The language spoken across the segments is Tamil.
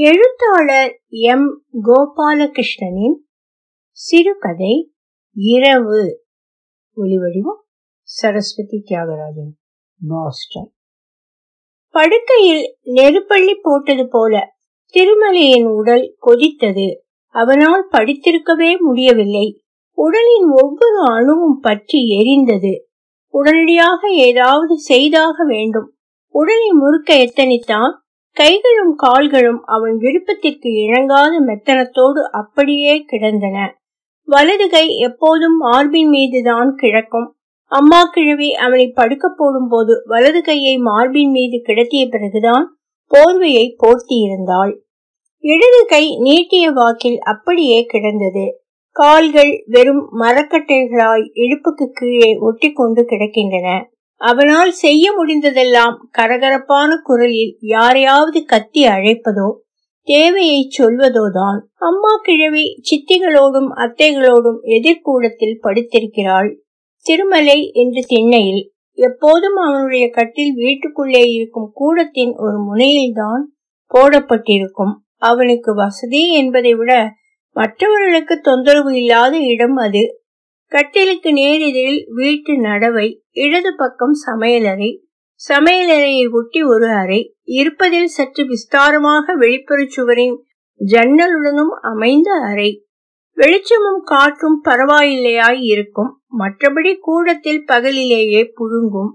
எழுத்தாளர் எம். கோபாலகிருஷ்ணனின் சிறுகதை இரவு. ஒளிவடிவம் சரஸ்வதி தியாகராஜன். பாஸ்டன் படுக்கையில் நெருப்பள்ளி போட்டது போல திருமலையின் உடல் கொதித்தது. அவனால் படித்திருக்கவே முடியவில்லை. உடலின் ஒவ்வொரு அணுவும் பற்றி எரிந்தது. உடனடியாக ஏதாவது செய்தாக வேண்டும். உடலை முறுக்க எத்தனித்தான்? கைகளும் கால்களும் அவன் விருப்பத்திற்கு இணங்காத மெத்தனத்தோடு அப்படியே கிடந்தன. வலது கை எப்போதும் மார்பின் மீதுதான் கிழக்கும் அம்மா கிழவி அவனை படுக்க போடும் போது வலது கையை மார்பின் மீது கிடத்திய பிறகுதான் போர்வையை போர்த்தியிருந்தாள். இடது கை நீட்டிய வாக்கில் அப்படியே கிடந்தது. கால்கள் வெறும் மரக்கட்டைகளாய் இடுப்புக்கு கீழே ஒட்டி கொண்டு கிடக்கின்றன. அவனால் செய்ய முடிந்ததெல்லாம் கரகரப்பான குரலில் யாரையாவது கத்தி அழைப்பதோ தேவையை சொல்வதோதான் அம்மா கிழவி சித்திகளோடும் அத்தைகளோடும் எதிர்கூடத்தில் படுத்திருக்கிறாள். திருமலை என்று திண்ணையில் எப்போதும் அவனுடைய கட்டில் வீட்டுக்குள்ளே இருக்கும் கூடத்தின் ஒரு முனையில்தான் போடப்பட்டிருக்கும். அவனுக்கு வசதி என்பதை விட மற்றவர்களுக்கு தொந்தரவு இல்லாத இடம் அது. கட்டிலுக்கு நேரெதிரில் வீட்டு நடவை இடது பக்கம் சமையலறை சமையலறையை ஒட்டி ஒரு அறை இருப்பதில் சற்று விஸ்தாரமாக வெளிப்புற சுவரின் ஜன்னலுடனும் அமைந்த அறை. வெளிச்சமும் காற்றும் பரவாயில்லையாய் இருக்கும். மற்றபடி கூடத்தில் பகலிலேயே புழுங்கும்.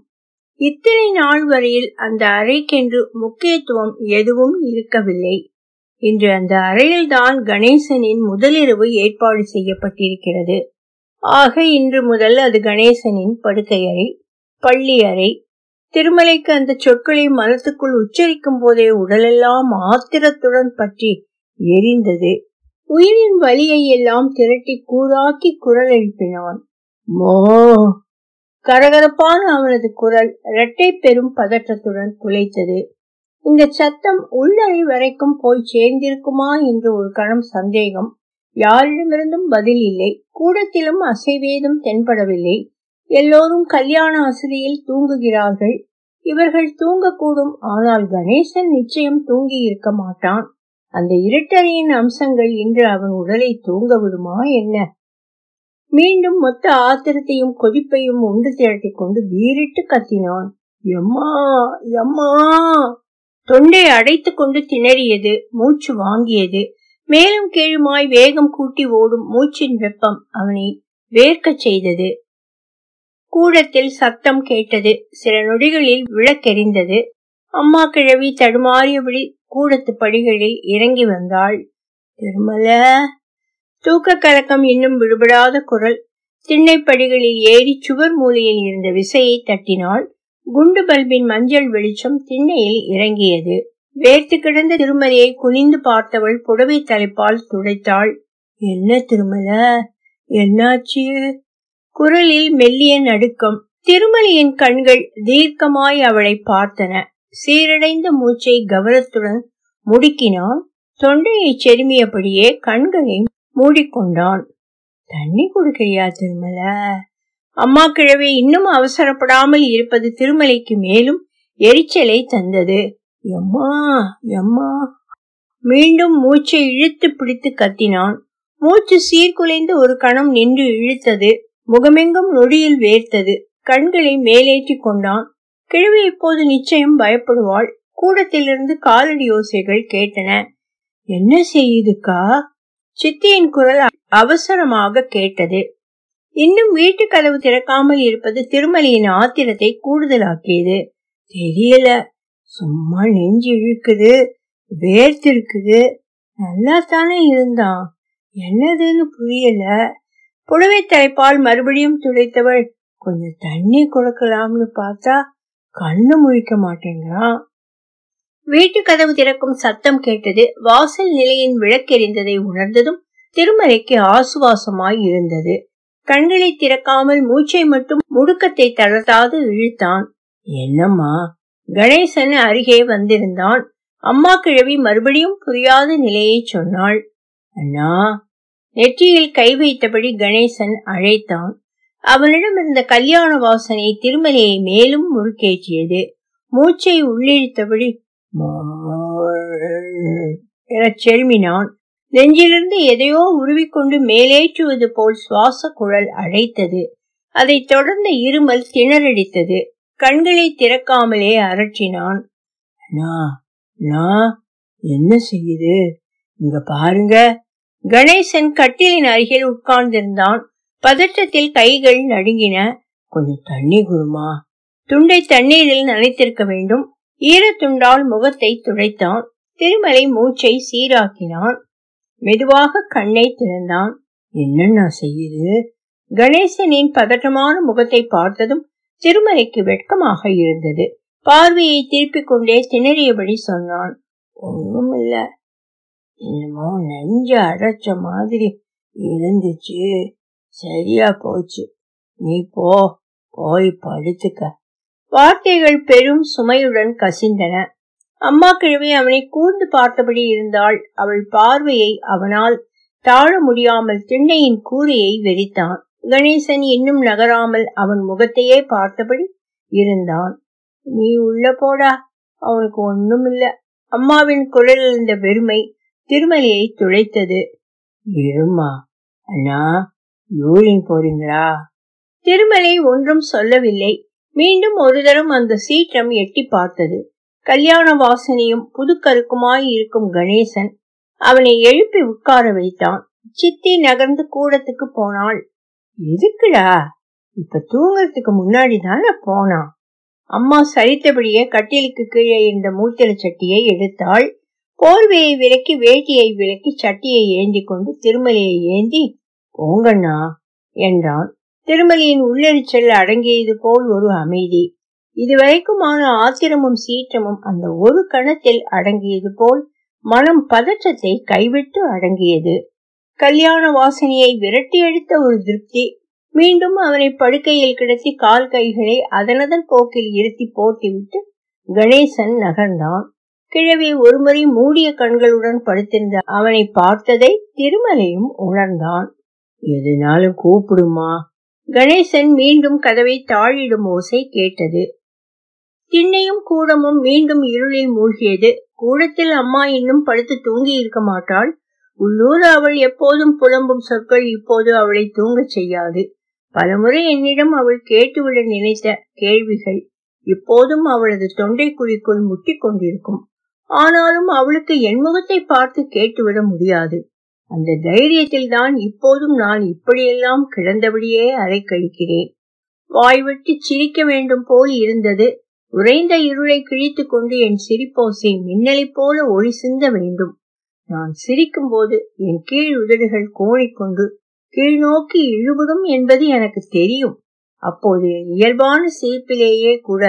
இத்தனை நாள் வரையில் அந்த அறைக்கென்று முக்கியத்துவம் எதுவும் இருக்கவில்லை. இன்று அந்த அறையில்தான் கணேசனின் முதலிரவு ஏற்பாடு செய்யப்பட்டிருக்கிறது. ஆக இன்று முதல் அது கணேசனின் படுக்கை அறை பள்ளி அறை திருமலைக்கு அந்த சொற்களை மனத்துக்குள் உச்சரிக்கும் போதே உடலெல்லாம் ஆத்திரத்துடன் பற்றி எரிந்தது. உயிரின் வலியை எல்லாம் திரட்டி கூறாக்கி குரல் எழுப்பினான். மோ! கரகரப்பான அவனது குரல் இரட்டை பெரும் பதற்றத்துடன் குலைத்தது. இந்த சத்தம் உள்ளறை வரைக்கும் போய் சேர்ந்திருக்குமா? என்று ஒரு கணம் சந்தேகம் யாரிடமிருந்தும் பதில் இல்லை. கூடத்திலும் அசைவேதும் தென்படவில்லை. எல்லோரும் கல்யாண வசதியில் தூங்குகிறார்கள். இவர்கள் தூங்கக்கூடும். ஆனால் கணேசன் நிச்சயம் தூங்கி இருக்க மாட்டான். அந்த இருட்டறையின் அம்சங்கள் இன்று அவன் உடலை தூங்க விடுமா என்ன? மீண்டும் மொத்த ஆத்திரத்தையும் கொதிப்பையும் ஒன்று திரட்டி கொண்டு வீரிட்டு கத்தினான். எம்மா எம்மா! தொண்டை அடைத்து கொண்டு திணறியது. மூச்சு வாங்கியது. மேலும் கீழுமாய் வேகம் கூட்டி ஓடும் மூச்சின் வெப்பம் அவனை வேர்க்கச் செய்தது. கூடத்தில் சத்தம் கேட்டது. சில நொடிகளில் விளக்கெறிந்தது அம்மா கிழவி தடுமாறியபடி கூடத்து படிகளில் இறங்கி வந்தாள். திருமல தூக்க கலக்கம் இன்னும் விடுபடாத குரல். திண்ணைப்படிகளில் ஏறி சுவர் மூலையில் இருந்த விசையை தட்டினாள். குண்டு பல்பின் மஞ்சள் வெளிச்சம் திண்ணையில் இறங்கியது. வேர்த்து கிடந்த திருமலையை குனிந்து பார்த்தவள் புடவை தலைப்பால் துடைத்தாள். என்ன திருமல? என்னாச்சு? குரலில் மெல்லிய நடுக்கம். திருமலையின் கண்கள் தீர்க்கமாய் அவளை பார்த்தன. சீரடைந்த மூச்சை கவனத்துடன் முடுக்கினான். தொண்டையை செருமியபடியே கண்களை மூடிக்கொண்டான். தண்ணி கொடுக்கிறியா திருமல? அம்மா கிழவி இன்னும் அவசரப்படாமல் இருப்பது திருமலைக்கு மேலும் எரிச்சலை தந்தது. எம்மா எம்மா. மீண்டும் மூச்சை இழுத்து பிடித்து கத்தினான். மூச்சு சீர்குலைந்து ஒரு கணம் நின்று இழுத்தது. முகமெங்கும் நொடியில் வேர்த்தது. கண்களை மேலேற்றி கொண்டான். கிழவி இப்போது நிச்சயம் பயப்படுவாள். கூடத்திலிருந்து காலடி யோசைகள் கேட்டன. என்ன செய்யுதுக்கா? சித்தியின் குரல் அவசரமாக கேட்டது. இன்னும் வீட்டு கதவு திறக்காமல் இருப்பது திருமலையின் ஆத்திரத்தை கூடுதலாக்கியது. தெரியல. சும்மா நெஞ்சு இழுக்குது வேர்த்து இருக்குது நல்லா தானே இருந்தான். என்னதுன்னு புரியல. புடவை தலைப்பால் மறுபடியும் துடைத்தவள் கொஞ்சம் தண்ணி கொடுக்கலாம்னு பார்த்தா கண்ணு முழிக்க மாட்டேங்கிறான். வீட்டு கதவு திறக்கும் சத்தம் கேட்டது வாசல் நிலையின் விளக்கெறிந்ததை உணர்ந்ததும் திருமலைக்கு ஆசுவாசமாய் இருந்தது. கண்களை திறக்காமல் மூச்சை மட்டும் முடுக்கத்தை தளர்த்தாது இழுத்தான். என்னம்மா கணேசன் அருகே வந்திருந்தான். அம்மா கிழவி மறுபடியும் புரியாத நிலையை சொன்னாள். அண்ணா. நெற்றியில் கை வைத்தபடி கணேசன் அழைத்தான். அவனிடம் இருந்த கல்யாண வாசனை திருமலையை மேலும் முறுக்கேற்றியது. மூச்சை உள்ளிழுத்தபடி எனச் செருமினான் நெஞ்சிலிருந்து எதையோ உருவிக்கொண்டு மேலேற்றுவது போல் சுவாச குழல் அழைத்தது அதைத் தொடர்ந்த இருமல் திணறடித்தது. கண்களை திறக்காமலே அரற்றினான். என்ன செய்யுது? இங்க பாருங்க. கணேசன் கட்டிலின் அருகில் உட்கார்ந்திருந்தான். பதற்றத்தில் கைகள் நடுங்கின. கொஞ்சம் தண்ணி குருமா துண்டை தண்ணீரில் நனைத்திருக்க வேண்டும். ஈரத்துண்டால் முகத்தை துடைத்தான். திருமலை மூச்சை சீராக்கினான். மெதுவாக கண்ணை திறந்தான். என்னன்னா செய்யுது? கணேசனின் பதற்றமான முகத்தை பார்த்ததும் திருமலைக்கு வெட்கமாக இருந்தது. பார்வையை திருப்பிக் கொண்டே திணறியபடி சொன்னான் ஒண்ணுமில்ல. என்னமோ நெஞ்ச அடைச்ச மாதிரி இருந்துச்சு. சரியா போச்சு. நீ போ போய் படுத்துக்க. வார்த்தைகள் பெரும் சுமையுடன் கசிந்தன. அம்மா கிழவி அவனை கூர்ந்து பார்த்தபடி இருந்தாள். அவள் பார்வையை அவனால் தாழ முடியாமல் திண்ணையின் கூரையை வெறித்தான். கணேசன் இன்னும் நகராமல் அவன் முகத்தையே பார்த்தபடி இருந்தான். நீ உள்ள போடா அவனுக்கு ஒண்ணும் இல்ல அம்மாவின் குரலில் இருந்த வெறுமை திருமலையை துளைத்தது இருமா அண்ணா யூரின் போறீங்களா? திருமலை ஒன்றும் சொல்லவில்லை. மீண்டும் ஒரு தரம் அந்த சீற்றம் எட்டி பார்த்தது. கல்யாண வாசனையும் புதுக்கருக்குமாய் இருக்கும் கணேசன் அவனை எழுப்பி உட்கார வைத்தான். சித்தி நகர்ந்து கூடத்துக்கு போனாள். எதுக்குடா? இப்ப தூங்கறதுக்கு முன்னாடி தானே போனான். அம்மா சரித்தபடியே கட்டிலுக்கு கீழே இருந்த மூத்தல சட்டியை எடுத்தாள். போர்வையை விலக்கி வேட்டியை விலக்கி சட்டியை ஏந்தி கொண்டு திருமலையை ஏந்தி போங்கண்ணா என்றான். திருமலியின் உள்ளெரிச்சல் அடங்கியது போல் ஒரு அமைதி. இதுவரைக்குமான ஆத்திரமும் சீற்றமும் அந்த ஒரு கணத்தில் அடங்கியது போல் மனம் பதற்றத்தை கைவிட்டு அடங்கியது. கல்யாண வாசனையை விரட்டி அழித்த ஒரு திருப்தி. மீண்டும் அவனை படுக்கையில் கிடத்தி கால் கைகளை அதனதன் போக்கில் இருத்தி போட்டிவிட்டு கணேசன் நகர்ந்தான். கிழவி ஒருமுறை மூடிய கண்களுடன் படுத்திருந்த அவனை பார்த்ததை திருமலையும் உணர்ந்தான். எதுனாலும் கூப்பிடுமா? கணேசன் மீண்டும் கதவை தாழிடும் ஓசை கேட்டது. திண்ணையும் கூடமும் மீண்டும் இருளில் மூழ்கியது. கூடத்தில் அம்மா இன்னும் படுத்து தூங்கி இருக்க மாட்டாள். உள்ளூர் அவள் எப்போதும் புலம்பும் சொற்கள் இப்போது அவளை தூங்கச் செய்யாது. பலமுறை என்னிடம் அவள் கேட்டுவிட நினைத்த கேள்விகள் இப்போதும் அவளது தொண்டை குழிக்குள் முட்டிக் கொண்டிருக்கும். ஆனாலும் அவளுக்கு என் முகத்தை பார்த்து கேட்டுவிட முடியாது. அந்த தைரியத்தில் தான் இப்போதும் நான் இப்படியெல்லாம் கிடந்தபடியே அலை கழிக்கிறேன். வாய்விட்டு சிரிக்க வேண்டும் போல் இருந்தது. உறைந்த இருளை கிழித்து கொண்டு என் சிரிப்போசை மின்னலை போல ஒளி சிந்த வேண்டும். நான் சிரிக்கும் போது என் கீழ் உதடுகள் கோணிக்கொண்டு கீழ் நோக்கி இழுபடும் என்பது எனக்கு தெரியும். அப்போது இயல்பான சிரிப்பிலேயே கூட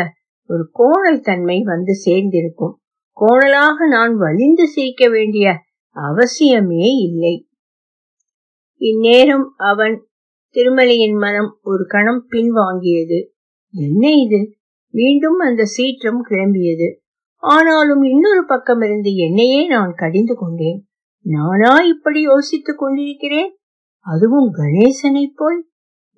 ஒரு கோணல் தன்மை வந்து சேர்ந்திருக்கும். கோணலாக நான் வலிந்து சிரிக்க வேண்டிய அவசியமே இல்லை. இந்நேரம் அவன் திருமலையின் மனம் ஒரு கணம் பின்வாங்கியது. என்ன இது? மீண்டும் அந்த சீற்றம் கிளம்பியது. ஆனாலும் இன்னொரு பக்கம் இருந்து என்னையே நான் கடிந்து கொண்டேன். நானா இப்படி யோசித்துக் கொண்டிருக்கிறேன்? அதுவும் கணேசனை போய்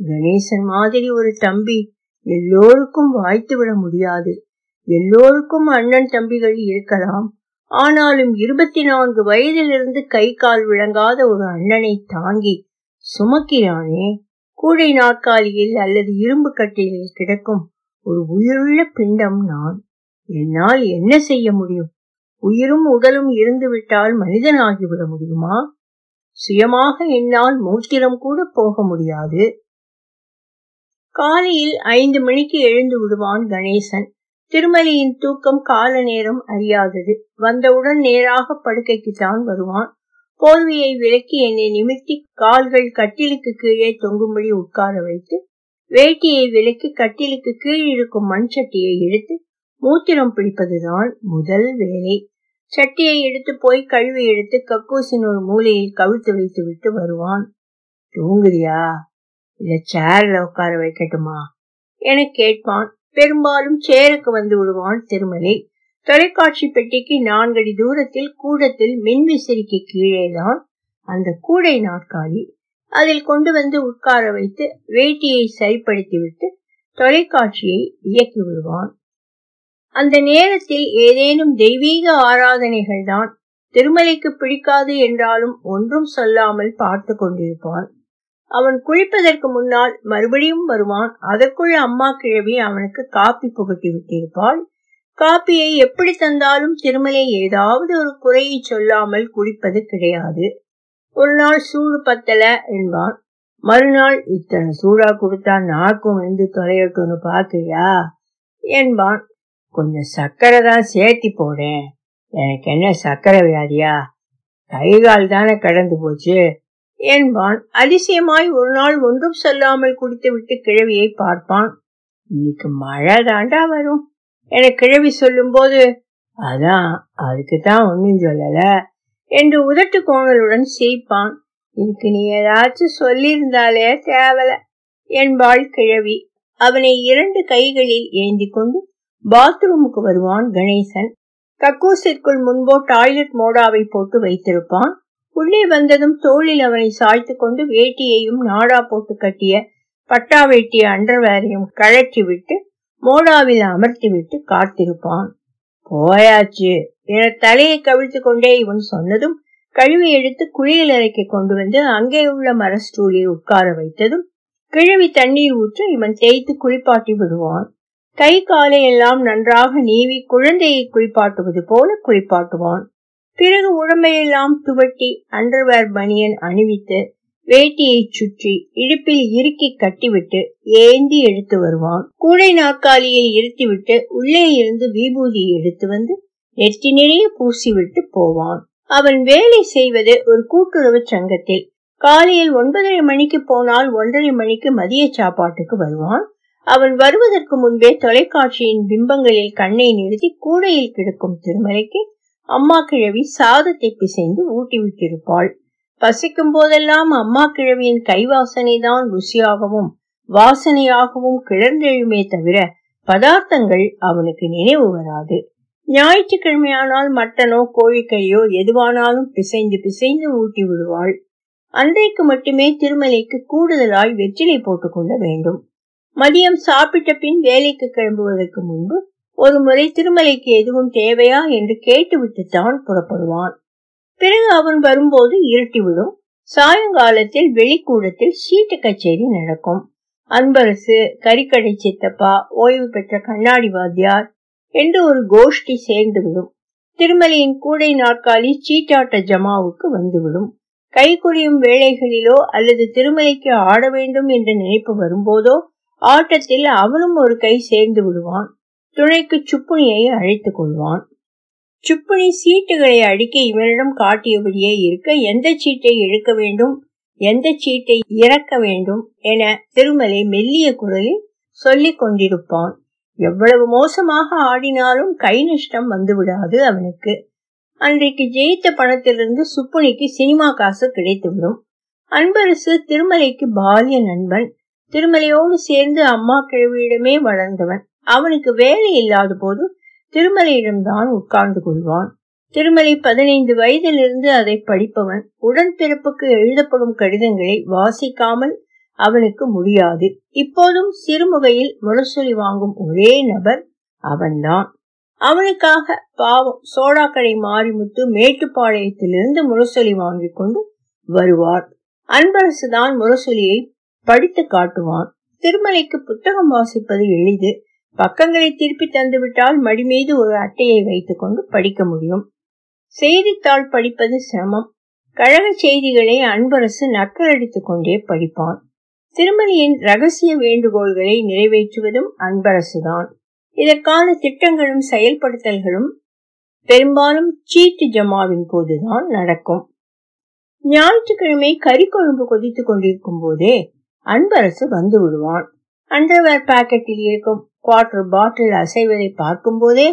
கணேசன் மாதிரி ஒரு தம்பி எல்லோருக்கும் வாய்த்து விட முடியாது. எல்லோருக்கும் அண்ணன் தம்பிகள் இருக்கலாம். ஆனாலும் இருபத்தி நான்கு வயதிலிருந்து கை கால் விளங்காத ஒரு அண்ணனை தாங்கி சுமக்கிறானே? கூடை நாற்காலியில் அல்லது இரும்பு கட்டிலில் கிடக்கும் ஒரு உயிருள்ள பிண்டம் நான். என்னால் என்ன செய்ய முடியும்? உயிரும் உடலும் இருந்து விட்டால் மனிதனாகிவிட முடியுமா? சுயமாக என்னால் மூத்திரம் கூட போக முடியாது. காலையில் ஐந்து மணிக்கு எழுந்து விடுவான் கணேசன். திருமலையின் தூக்கம் கால நேரம் அறியாதது. வந்தவுடன் நேராக படுக்கைக்கு தான் வருவான். போர்வையை விலக்கி என்னை நிமித்தி கால்கள் கட்டிலுக்கு கீழே தொங்கும்படி உட்கார வைத்து வேட்டியை விலக்கி கட்டிலுக்கு கீழ் இருக்கும் மண் சட்டியை எடுத்து மூத்திரம் பிடிப்பதுதான் முதல் வேலை. சட்டியை எடுத்து போய் கழுவி எடுத்து கக்கூசின் ஒரு மூலையில் கவிழ்த்து வைத்து விட்டு வருவான். தூங்குறியா? இல்ல சேர்ல உட்கார வைக்கட்டுமா? என கேட்பான். பெரும்பாலும் சேருக்கு வந்து விடுவான் திருமலை. தொலைக்காட்சி பெட்டிக்கு நான்கடி தூரத்தில் கூடத்தில் மின்விசிறிக்கு கீழேதான் அந்த கூடை நாற்காலி. அதில் கொண்டு வந்து உட்கார வைத்து வேட்டியை சரிப்படுத்திவிட்டு தொலைக்காட்சியை இயக்கி விடுவான். அந்த நேரத்தில் ஏதேனும் தெய்வீக ஆராதனைகள் தான் திருமலைக்கு பிடிக்காது என்றாலும் ஒன்றும் சொல்லாமல் பார்த்து கொண்டிருப்பான். அவன் குளிப்பதற்கு முன்னால் மறுபடியும் வருவான். அதற்குள் அம்மா கிழவி அவனுக்கு காப்பி புகட்டி விட்டிருப்பாள். காப்பியை எப்படி தந்தாலும் திருமலை ஏதாவது ஒரு குறையை சொல்லாமல் குடிப்பது கிடையாது. ஒரு நாள் சூடு பத்தல என்பான். மறுநாள் இத்தனை சூடா கொடுத்தா நாக்கும் வந்து தொலையட்டும்னு பாக்குறியா என்பான். கொஞ்சம் சர்க்கரை தான் சேர்த்தி போடேன். எனக்கு என்ன சர்க்கரை வியாதியா? கைகால் தானே கடந்து போச்சு. என்பான் அதிசயமாய் ஒரு நாள் ஒன்றும் சொல்லாமல் குடித்து விட்டு கிழவியை பார்ப்பான். இன்னைக்கு மழை தாண்டா வரும். என கிழவி சொல்லும் போது அதான் அதுக்கு தான் ஒன்னும் சொல்லல என்று உதட்டு கோணலுடன் சிரிப்பான். இதுக்கு நீ ஏதாச்சும் சொல்லியிருந்தாலே தேவல என்பாள் கிழவி. அவனை இரண்டு கைகளில் ஏந்தி கொண்டு பாத்ரூமுக்கு வருவான் கணேசன். கக்கூசிற்குள் முன்போ டாய்லெட் மோடாவை போட்டு வைத்திருப்பான். உள்ளே வந்ததும் தோளில் அவனை சாய்த்து கொண்டு வேட்டியையும் நாடா போட்டு கட்டிய பட்டா வேட்டிய அண்டர்வேரையும் கழற்றி விட்டு மோடாவில் அமர்த்தி விட்டு காத்திருப்பான். போயாச்சு. என தலையை கவிழ்த்து கொண்டே இவன் சொன்னதும் கழுவி எடுத்து குளியல் அறைக்கு கொண்டு வந்து அங்கே உள்ள மர ஸ்டூலில் உட்கார வைத்ததும் கிழவி தண்ணீர் ஊற்ற இவன் தேய்த்து குளிப்பாட்டி விடுவான். கை காலை எல்லாம் நன்றாக நீவி குழந்தையை குளிப்பாட்டுவது போல குளிப்பாட்டுவான். பிறகு உடம்பையெல்லாம் துவட்டி அண்டர்வேர் பனியன் அணிவித்து வேட்டியை சுற்றி இடுப்பில் இறுக்கி கட்டிவிட்டு ஏந்தி எடுத்து வருவான். கூடை நாற்காலியில் இருத்திவிட்டு உள்ளே இருந்து விபூதி எடுத்து வந்து நெற்றி நிறைய பூசிவிட்டு போவான். அவன் வேலை செய்வது ஒரு கூட்டுறவு சங்கத்தில். காலையில் ஒன்பதரை மணிக்கு போனால் ஒன்றரை மணிக்கு மதிய சாப்பாட்டுக்கு வருவான். அவன் வருவதற்கு முன்பே தொலைக்காட்சியின் பிம்பங்களில் கண்ணை நிறுத்தி கூடையில் கிடக்கும் திருமலைக்கு அம்மா கிழவி சாதத்தை பிசைந்து ஊட்டி விட்டிருப்பாள் பசிக்கும் போதெல்லாம் அம்மா கிழவியின் கைவாசனை தான் ருசியாகவும் வாசனையாகவும் கிளர்ந்தெழுமே தவிர பதார்த்தங்கள் அவனுக்கு நினைவு வராது. ஞாயிற்றுக்கிழமையானால் மட்டனோ கோழிக்கையோ எதுவானாலும் பிசைந்து பிசைந்து ஊட்டி விடுவாள் அன்றைக்கு மட்டுமே திருமலைக்கு கூடுதலாய் வெற்றிலை போட்டுக்கொள்ள வேண்டும். மதியம் சாப்பிட்ட பின் வேலைக்கு கிளம்புவதற்கு முன்பு ஒரு முறை திருமலைக்கு எதுவும் தேவையா என்று கேட்டுவிட்டுத்தான் புறப்படுவான். பிறகு அவன் வரும்போது இருட்டிவிடும் சாயங்காலத்தில் வெளிக்கூடத்தில் சீட்டு கச்சேரி நடக்கும். அன்பரசு கறிக்கடை சித்தப்பா ஓய்வு பெற்ற கண்ணாடி வாத்தியார் என்று ஒரு கோஷ்டி சேர்ந்துவிடும். திருமலையின் கூடை நாற்காலி சீட்டாட்ட ஜமாவுக்கு வந்துவிடும். கை வேலைகளிலோ அல்லது திருமலைக்கு ஆட வேண்டும் என்ற நினைப்பு வரும்போதோ ஆட்டத்தில் அவனும் ஒரு கை சேர்ந்து விடுவான். துணைக்கு சுப்புனியை அழைத்துக் கொள்வான். சுப்புனி சீட்டுகளை அடுக்கி இவனிடம் காட்டியபடியே இருக்க எந்த சீட்டை இழுக்க வேண்டும்? எந்த சீட்டை இறக்க வேண்டும்? என திருமலை மெல்லிய குரலில் சொல்லிக் கொண்டிருப்பான். எவ்வளவு மோசமாக ஆடினாலும் கை நஷ்டம் வந்துவிடாது அவனுக்கு. அன்றைக்கு ஜெயித்த பணத்திலிருந்து சுப்புனிக்கு சினிமா காசு கிடைத்துவிடும். அன்பரசு திருமலைக்கு பாலிய நண்பன். திருமலையோடு சேர்ந்து அம்மா கிழவியிடமே வளர்ந்தவன். அவனுக்கு வேலை இல்லாத போது திருமலையிடம்தான் உட்கார்ந்து கொள்வான். திருமலை பதினைந்து வயதிலிருந்து அதை படிப்பவன். உடன்பிறப்புக்கு எழுதப்படும் கடிதங்களை வாசிக்காமல் அவனுக்கு முடியாது. இப்போதும் சிறுமுகையில் முரசொலி வாங்கும் ஒரே நபர் அவன்தான். அவனுக்காக பாவம் சோடாக்கடை மாரிமுத்து மேட்டுப்பாளையத்திலிருந்து முரசொலி வாங்கிக் கொண்டு வருவார். அன்பரசுதான் முரசொலியை படித்து காட்டுவான். திருமலைக்கு புத்தகம் வாசிப்பது எளிது. பக்கங்களை திருப்பி தந்துவிட்டால் மடி மீது ஒரு அட்டையை வைத்துக் கொண்டு படிக்க முடியும். செய்தித்தாள் படிப்பது சிரமம். கழக செய்திகளை அன்பரசு நக்கலடித்துக் கொண்டே படிப்பான். திருமலையின் ரகசிய வேண்டுகோள்களை நிறைவேற்றுவதும் அன்பரசுதான். இதற்கான திட்டங்களும் செயல்படுத்தல்களும் பெரும்பாலும் சீட்டு ஜமாவின் போதுதான் நடக்கும். ஞாயிற்றுக்கிழமை கறிக்குழம்பு கொதித்துக் கொண்டிருக்கும் போதே அன்பரசு வந்து விடுவான். அண்டர்வேர் பாக்கெட்டில் இருக்கும் குவார்டர் பாட்டில் அசைவதை பார்க்கும் போதே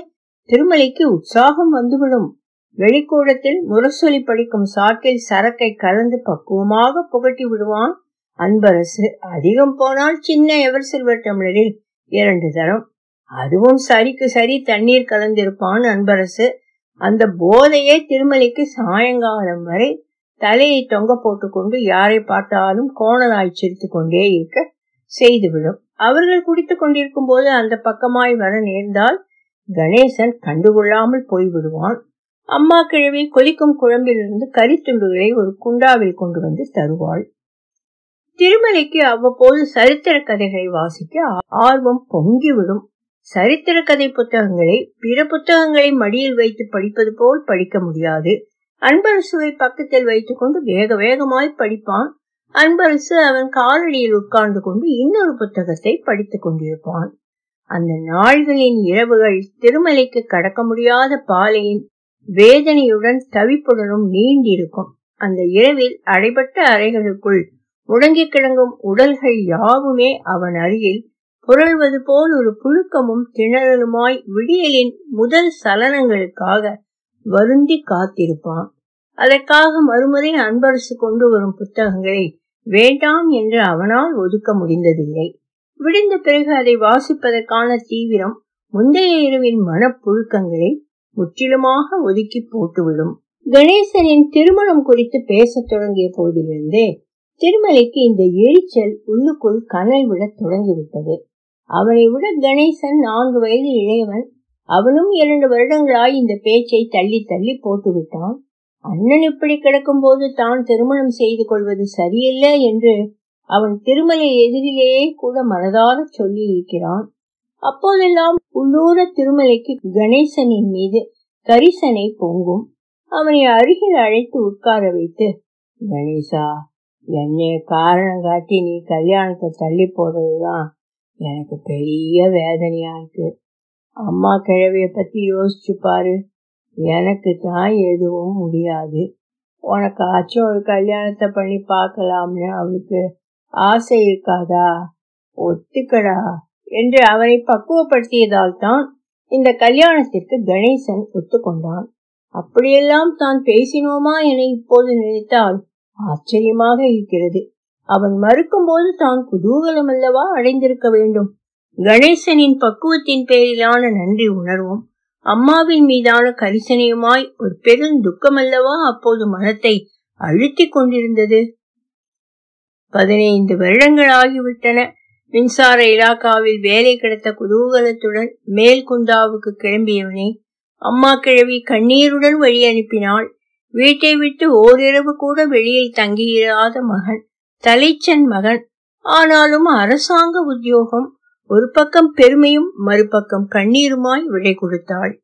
திருமலைக்கு உற்சாகம் வந்துவிடும் வெளிக்கூடத்தில் முரசொலி படிக்கும் சாக்கில் சரக்கை கலந்து பக்குவமாக புகட்டி விடுவான் அன்பரசு. அதிகம் போனால் சின்ன எவர் சில்வர் டம்ளரில் இரண்டு தரம். அதுவும் சரிக்கு சரி தண்ணீர் கலந்திருப்பான் அன்பரசு. அந்த போதையே திருமலைக்கு சாயங்காலம் வரை தலையை தொங்க போட்டுக்கொண்டு யாரை பார்த்தாலும் கோணலாய் சிரித்து கொண்டே இருக்க செய்துவிடும். அவர்கள் குடித்துக் கொண்டிருக்கும் போது அந்த பக்கமாய் வர நேர்ந்தால் கணேசன் கண்டுகொள்ளாமல் போய்விடுவான். அம்மா கிழவி கொதிக்கும் குழம்பிலிருந்து கரித்துண்டுகளை ஒரு குண்டாவில் கொண்டு வந்து தருவாள். திருமலைக்கு அவ்வப்போது சரித்திர கதைகளை வாசிக்க ஆர்வம் பொங்கிவிடும். சரித்திர கதை புத்தகங்களை பிற புத்தகங்களை மடியில் வைத்து படிப்பது போல் படிக்க முடியாது. அன்பரசுவை பக்கத்தில் வைத்துக் கொண்டு வேக வேகமாய் படிப்பான். அன்பரசு அவன் காலடியில் உட்கார்ந்து கொண்டு இன்னொரு புத்தகத்தை படித்துக் கொண்டிருப்பான். அந்த நாள்களின் இரவுகள் திருமலைக்கு கடக்க முடியாத பாலையின் வேதனையுடன் தவிப்புடனும் நீண்டிருக்கும். அந்த இரவில் அடைபட்ட அறைகளுக்குள் முடங்கி கிடங்கும் உடல்கள் யாவுமே அவன் அருகில் புரள்வது போல் ஒரு புழுக்கமும் திணறலுமாய் விடியலின் முதல் சலனங்களுக்காக வருந்தி காத்திருப்பான். அதற்காக மறுமுறை அன்பரசு கொண்டு வரும் புத்தகங்களை வேண்டாம் என்று அவனால் ஒதுக்க முடிந்ததில்லை. விடிந்த பிறகு அதை வாசிப்பதற்கான தீவிரம் முந்தைய இரவின் மனப்புழுக்கங்களை முற்றிலுமாக ஒதுக்கி போட்டுவிடும். கணேசனின் திருமணம் குறித்து பேசத் தொடங்கிய போதிலிருந்தே திருமலைக்கு இந்த எரிச்சல் உள்ளுக்குள் கனல் விட தொடங்கிவிட்டது. அவனை விட கணேசன் நான்கு வயது இளையவன் அவனும் இரண்டு வருடங்களாய் இந்த பேச்சை தள்ளி தள்ளி போட்டுவிட்டான். அண்ணன் இப்படி கிடக்கும் போது தான் திருமணம் செய்து கொள்வது சரியில்லை என்று அவன் திருமலை எதிரிலேயே கூட மனதார சொல்லி இருக்கிறான் அப்போதெல்லாம் உள்ளூர திருமலைக்கு கணேசனின் மீது கரிசனை பொங்கும். அவனை அருகில் அழைத்து உட்கார வைத்து கணேசா என்னைய காரணம் காட்டி நீ கல்யாணத்தை தள்ளி போடுறதுதான் எனக்கு பெரிய வேதனையா இருக்கு. அம்மா கிழவிய பத்தி யோசிச்சு பாரு. எனக்கு தான் எதுவும் முடியாது. உனக்காச்சும் ஒரு கல்யாணத்தை பண்ணி பார்க்கலாம்னு அவளுக்கு ஆசை இருக்காதா? ஒத்துக்கடா. என்று அவனை பக்குவப்படுத்தியதால் தான் இந்த கல்யாணத்திற்கு கணேசன் ஒத்துக்கொண்டான். அப்படியெல்லாம் தான் பேசினோமா என இப்போது நினைத்தால் ஆச்சரியமாக இருக்கிறது. அவன் மறுக்கும் போது தான் குதூகலம் அல்லவா அடைந்திருக்க வேண்டும். கணேசனின் பக்குவத்தின் பேரிலான நன்றி உணர்வும். அம்மாவின் மீதான கரிசனையுமாய் ஒரு பெரும் துக்கமல்லவா அப்போது மனத்தை அழுத்திக் கொண்டிருந்தது. பதினைந்து வருடங்கள் ஆகிவிட்டன. மின்சார இலாக்காவில் வேலை கிடைத்த குதூகலத்துடன் மேல்குந்தாவுக்கு கிளம்பியவனே கிளம்பியவனை அம்மா கிழவி கண்ணீருடன் வழி அனுப்பினாள். வீட்டை விட்டு ஓரிரவு கூட வெளியில் தங்கியிராத மகன் தலைச்சன் மகன் ஆனாலும் அரசாங்க உத்தியோகம் ஒரு பக்கம் பெருமையும் மறுபக்கம் கண்ணீருமாய் விடை கொடுத்தாள்.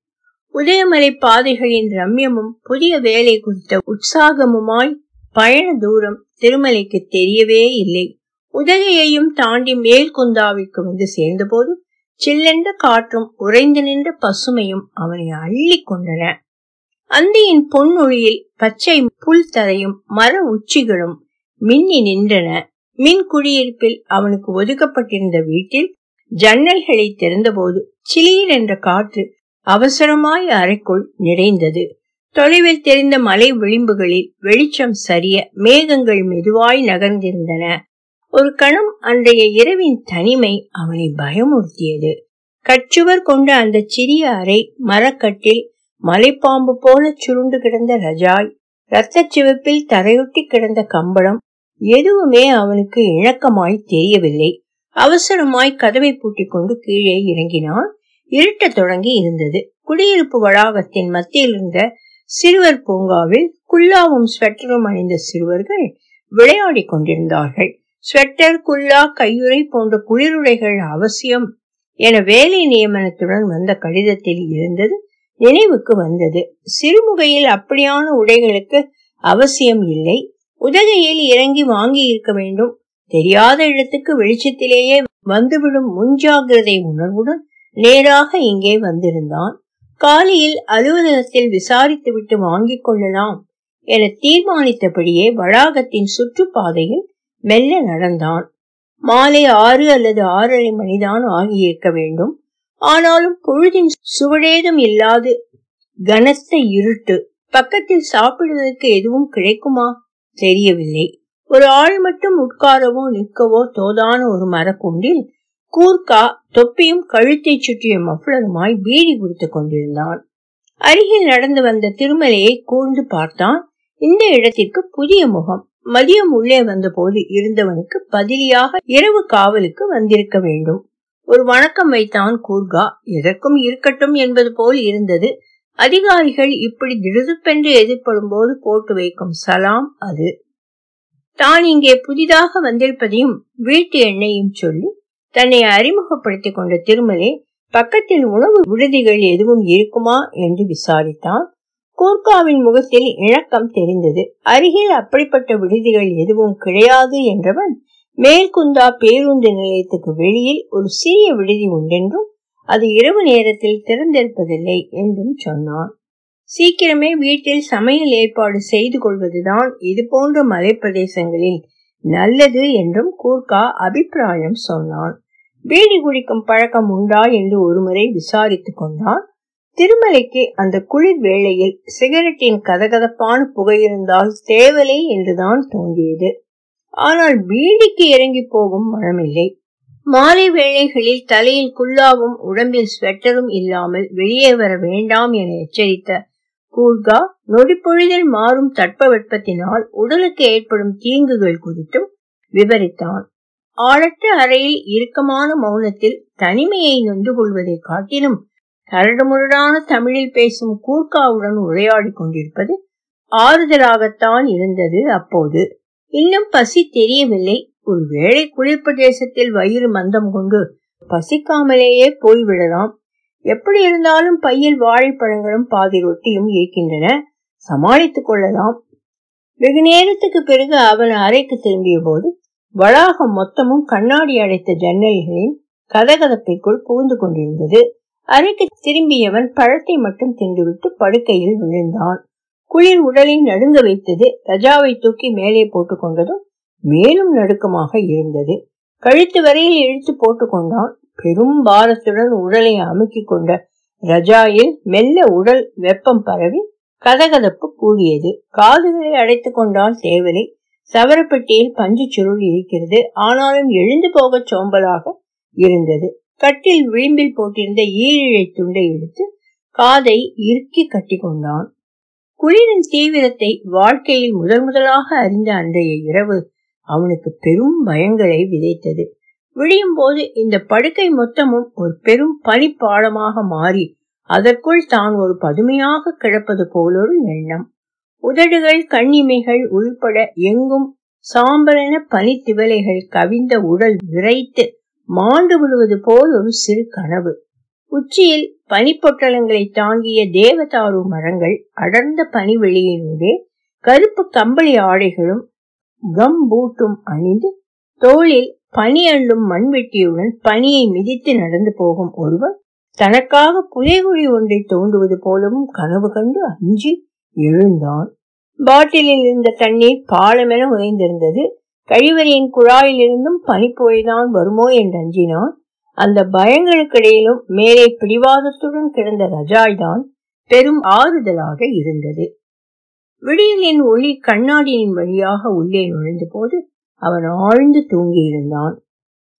உதயமலை பாதைகளின் ரம்யமும் புதிய வேலை குறித்த உற்சாகமுமாய் பயண தூரம் திருமலைக்கு தெரியவே இல்லை. உதகையையும் தாண்டி மேல்குந்தாவிற்கு வந்து சேர்ந்தபோது சில்லென்ற காற்றும் உறைந்து நின்ற பசுமையும் அவனை அள்ளி கொண்டன. அந்தியின் பொன்னொழியில் பச்சை புல் தரையும் மர உச்சிகளும் மின்னி நின்றன. மின் குடியிருப்பில் அவனுக்கு ஒதுக்கப்பட்டிருந்த வீட்டில் ஜன்னல்களை திறந்தபோது சிலியில் என்ற காற்று அவசரமாய் அறைக்குள் நிறைந்தது. தொலைவில் தெரிந்த மலை விளிம்புகளில் வெளிச்சம் சரிய மேகங்கள் மெதுவாய் நகர்ந்திருந்தன. ஒரு கணம் அன்றைய இரவின் தனிமை அவனை பயமுறுத்தியது. கச்சுவர் கொண்ட அந்த சிறிய அறை மரக்கட்டில் மலைப்பாம்பு போல சுருண்டு கிடந்த ரஜாய் இரத்த சிவப்பில் தரையொட்டி கிடந்த கம்பளம் எதுவுமே அவனுக்கு இணக்கமாய் தெரியவில்லை. அவசரமாய் கதவை பூட்டிக் கொண்டு கீழே இறங்கினான். இருட்டத் தொடங்கி இருந்தது. குடியிருப்பு வளாகத்தின் மத்தியில் இருந்த சிறுவர் பூங்காவில் குல்லாவும் ஸ்வெட்டரும் அணிந்த சிறுவர்கள் விளையாடிக் கொண்டிருந்தார்கள். ஸ்வெட்டர் குல்லா கையுறை போன்ற குளிருடைகள் அவசியம் என வேலை நியமனத்துடன் வந்த கடிதத்தில் இருந்தது நினைவுக்கு வந்தது. சிறுமுகையில் அப்படியான உடைகளுக்கு அவசியம் இல்லை. உதகையில் இறங்கி வாங்கி இருக்க வேண்டும். தெரியாத இடத்துக்கு வெளிச்சத்திலேயே வந்துவிடும் முன்ஜாகிரதை உணர்வுடன் நேராக இங்கே வந்திருந்தான். காலையில் அலுவலகத்தில் விசாரித்துவிட்டு வாங்கிக் கொள்ளலாம் என தீர்மானித்தபடியே வளாகத்தின் சுற்றுப்பாதையில் மெல்ல நடந்தான். மாலை ஆறு அல்லது ஆறரை மணிதான் ஆகியிருக்க வேண்டும். ஆனாலும் பொழுதின் சுவடேதும் இல்லாது கனத்த இருட்டு பக்கத்தில் சாப்பிடுவதற்கு எதுவும் கிடைக்குமா? தெரியவில்லை. ஒரு ஆள் மட்டும் உட்காரவோ நிற்கவோ தோதான ஒரு மரக்குண்டில் கூர்க்கா தொப்பியும் கழுத்தை சுற்றிய மஃப்ளருமாய் பீடி குடித்துக் கொண்டிருந்தான். அருகில் நடந்து வந்த திருமலையை கூர்ந்து பார்த்தான். இந்த இடத்திற்கு புதிய முகம் மதியம் உள்ளே வந்த போது இருந்தவனுக்கு பதிலியாக இரவு காவலுக்கு வந்திருக்க வேண்டும். ஒரு வணக்கம் வைத்தான் கூர்கா. எதற்கும் இருக்கட்டும் என்பது போல் இருந்தது. அதிகாரிகள் இப்படி திடுதுப்பென்று எதிர்ப்படும் போது போட்டு வைக்கும் சலாம் அது. தான் இங்கே புதிதாக வந்திருப்பதையும் வீட்டு எண்ணையும் சொல்லி தன்னை அறிமுகப்படுத்திக் கொண்ட திருமலை பக்கத்தில் உணவு விடுதிகள் எதுவும் இருக்குமா என்று விசாரித்தான். கூர்காவின் முகத்தில் இணக்கம் தெரிந்தது. அருகில் அப்படிப்பட்ட விடுதிகள் எதுவும் கிடையாது என்றவன் மேல்குந்தா பேருந்து நிலையத்துக்கு வெளியில் ஒரு சிறிய விடுதி உண்டென்றும் அது இரவு நேரத்தில் திறந்திருப்பதில்லை என்றும் சொன்னான். சீக்கிரமே வீட்டில் சமையல் ஏற்பாடு செய்து கொள்வதுதான் இது போன்ற மலைப்பிரதேசங்களில் நல்லது என்றும் கூர்கா அபிப்பிராயம் சொன்னான். பீடி குடிக்கும் பழக்கம் உண்டா என்று ஒருமுறை விசாரித்துக் கொண்டான். திருமலைக்கு அந்த குளிர் வேளையில் சிகரெட்டின் கதகதப்பான புகையிருந்தால் தேவலை என்றுதான் தோன்றியது. ஆனால் பீடிக்கு இறங்கி போகும் மனமில்லை. மாலை வேளைகளில் தலையில் குல்லாவும் உடம்பில் ஸ்வெட்டரும் இல்லாமல் வெளியே வர வேண்டாம் என எச்சரித்த கூர்கா நொடிப்பொழுதில் மாறும் தட்பவெப்பத்தினால் உடலுக்கு ஏற்படும் தீங்குகள் குறித்தும் விவரித்தான். ஆழற்ற அறையில் இறுக்கமான மௌனத்தில் தனிமையை நொந்து கொள்வதை காட்டிலும் கரடுமுரடான தமிழில் பேசும் கூர்காவுடன் உரையாடி கொண்டிருப்பது ஆறுதலாகத்தான் இருந்தது அப்போது. இன்னும் பசி தெரியவில்லை. ஒருவேளை குளிர் பிரதேசத்தில் வயிறு மந்தம் கொண்டு பசிக்காமலேயே போய்விடலாம். எப்படி இருந்தாலும் பையில் வாழைப்பழங்களும் பாதி ரொட்டியும் இருக்கின்றன. சமாளித்துக் கொள்ளலாம். வெகு நேரத்துக்கு பிறகு அவன் அறைக்கு திரும்பிய போது வளாகம் மொத்தமும் கண்ணாடி அடைத்த ஜன்னல்களின் கதகதப்பைக்குள் புகுந்து கொண்டிருந்தது. அறைக்கு திரும்பியவன் பழத்தை மட்டும் தின்றுவிட்டு படுக்கையில் விழுந்தான். குளிர் உடலை நடுங்க வைத்தது ரஜாவை தூக்கி மேலே போட்டுக் கொண்டதும் மேலும் நடுக்கமாக இருந்தது. கழுத்து வரையில் இழுத்து போட்டுக்கொண்டான் பெரும் பாரத்துடன் உடலை அமுக்கிக் கொண்ட ரஜாயில் மெல்ல உடல் வெப்பம் பரவி கதகதப்பு கூடியது. காதுகளை அடைத்துக் கொண்டான் தேவலை சவரப்பட்டியில் பஞ்சு சுருள் இருக்கிறது. ஆனாலும் எழுந்து போக சோம்பலாக இருந்தது. கட்டில் விளிம்பில் போட்டிருந்த ஈரிழை துண்டை எடுத்து காதை இறுக்கி கட்டி கொண்டான். குளிரின் தீவிரத்தை வாழ்க்கையில் முதல் முதலாக அறிந்த அன்றைய இரவு அவனுக்கு பெரும் பயங்களை விதைத்தது. விழியும் போது இந்த படுக்கை மொத்தமும் ஒரு பெரும் பனிப்பாளமாக மாறி அதற்குள் தான் ஒரு பதுமையாக கிடப்பது போலொரு எண்ணம். உதடுகள் கண்ணிமைகள் உள்பட எங்கும் சாம்பலென பனித்திவலைகள் கவிந்த உடல் விரைத்து மாண்டு விடுவது போல் ஒரு சிறு கனவு. உச்சியில் பனிப்பொட்டலங்களை தாங்கிய தேவதாரு மரங்கள் அடர்ந்த பனிவெளியினூடே கருப்பு கம்பளி ஆடைகளும் கம் பூட்டும் அணிந்து தோளில் பனி அள்ளும் மண்வெட்டியுடன் பனியை மிதித்து நடந்து போகும் ஒருவர் தனக்காக புதைகுழி ஒன்றை தோண்டுவது போலவும் கனவு கண்டு அஞ்சி எழுந்தான். பாட்டிலில் இருந்த தண்ணீர் பாலமென உறைந்திருந்தது. கழிவறையின் குழாயிலிருந்தும் பனிப்புகைதான் வருமோ என்று அஞ்சினான். அந்த பயங்களுக்கிடையிலும் மேலே பிடிவாதத்துடன் கிடந்த ரஜாய்தான் பெரும் ஆறுதலாக இருந்தது. விடியலின் ஒளி கண்ணாடியின் வழியாக உள்ளே நுழைந்த போது அவன் ஆழ்ந்து தூங்கியிருந்தான்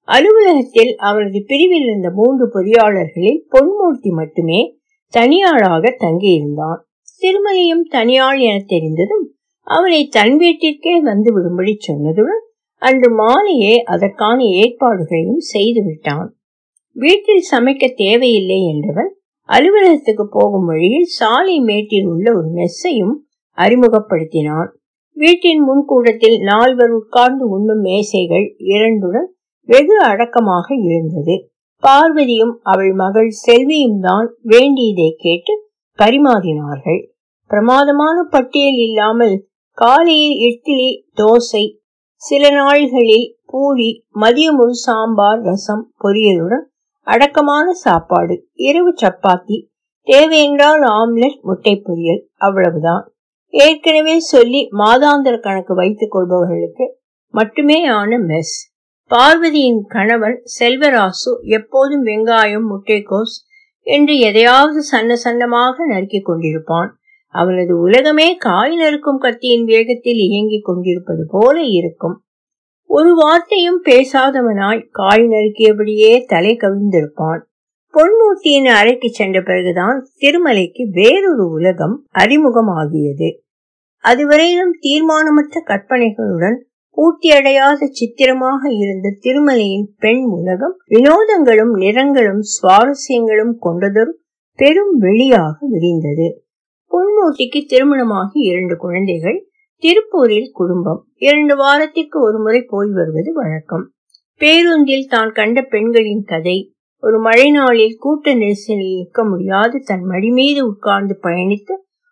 அலுவலகத்தில் அவரது பிரிவில் இருந்த மூன்று பொறியாளர்களில் பொன்மூர்த்தி மட்டுமே தனியாளாக தங்கியிருந்தான். திருமலையும் தனியாள் என தெரிந்ததும் அவனை தன் வீட்டிற்கே வந்து விடும்படி சொன்னதுடன் அன்று மாலையே அதற்கான ஏற்பாடுகளையும் செய்து விட்டான். வீட்டில் சமைக்க தேவையில்லை என்றவன் அலுவலகத்துக்கு போகும் வழியில் சாலை மேட்டில் உள்ள ஒரு மெஸ்ஸையும் அறிமுகப்படுத்தினான். வீட்டின் முன்கூடத்தில் நால்வர் உட்கார்ந்து உண்ணும் மேசைகள் இரண்டுடன் வெகு அடக்கமாக இருந்தது. பார்வதியும் அவள் மகள் செல்வியும் தான் வேண்டியதை கேட்டு பரிமாறினார்கள். பிரமாதமான பட்டியல் இல்லாமல் காலையில் இட்லி தோசை சில நாள்களில் பூரி மதியம் ஒரு சாம்பார் ரசம் பொரியலுடன் அடக்கமான சாப்பாடு இரவு சப்பாத்தி தேவையென்றால் ஆம்லெட் முட்டை பொரியல் அவ்வளவுதான். ஏற்கனவே சொல்லி மாதாந்திர கணக்கு வைத்துக் கொள்பவர்களுக்கு மட்டுமே ஆன மெஸ். பார்வதியின் கணவன் செல்வராசு எப்போதும் வெங்காயம் முட்டைக்கோஸ் என்று எதையாவது சன்ன சன்னமாக நறுக்கிக் கொண்டிருப்பான். அவனது உலகமே காய் நறுக்கும் கத்தியின் வேகத்தில் இயங்கிக் கொண்டிருப்பது போல இருக்கும். ஒரு வார்த்தையும் பேசாதவனாய் காய் நறுக்கியபடியே தலை கவிழ்ந்திருப்பான். பொன்மூர்த்தியின் அறைக்கு சென்ற பிறகுதான் திருமலைக்கு வேறொரு உலகம் அறிமுகமாகியது. அதுவரையிலும் தீர்மானமற்ற கற்பனைகளுடன் பூர்த்தியடையாத சித்திரமாக இருந்த திருமலையின் பெண் உலகம் வினோதங்களும் நிறங்களும் சுவாரஸ்யங்களும் கொண்டதொரு பெரும் வெளியாக விரிந்தது. பொன்மூர்த்திக்கு திருமணமாகி இரண்டு குழந்தைகள் திருப்பூரில் குடும்பம். இரண்டு வாரத்திற்கு ஒரு முறை போய் வருவது வழக்கம். பேருந்தில் தான் கண்ட பெண்களின் கதை ஒரு மழை நாளில் கூட்ட நெரிசலில் நிற்க முடியாது. தன் மடி மீது உட்கார்ந்து பயணித்த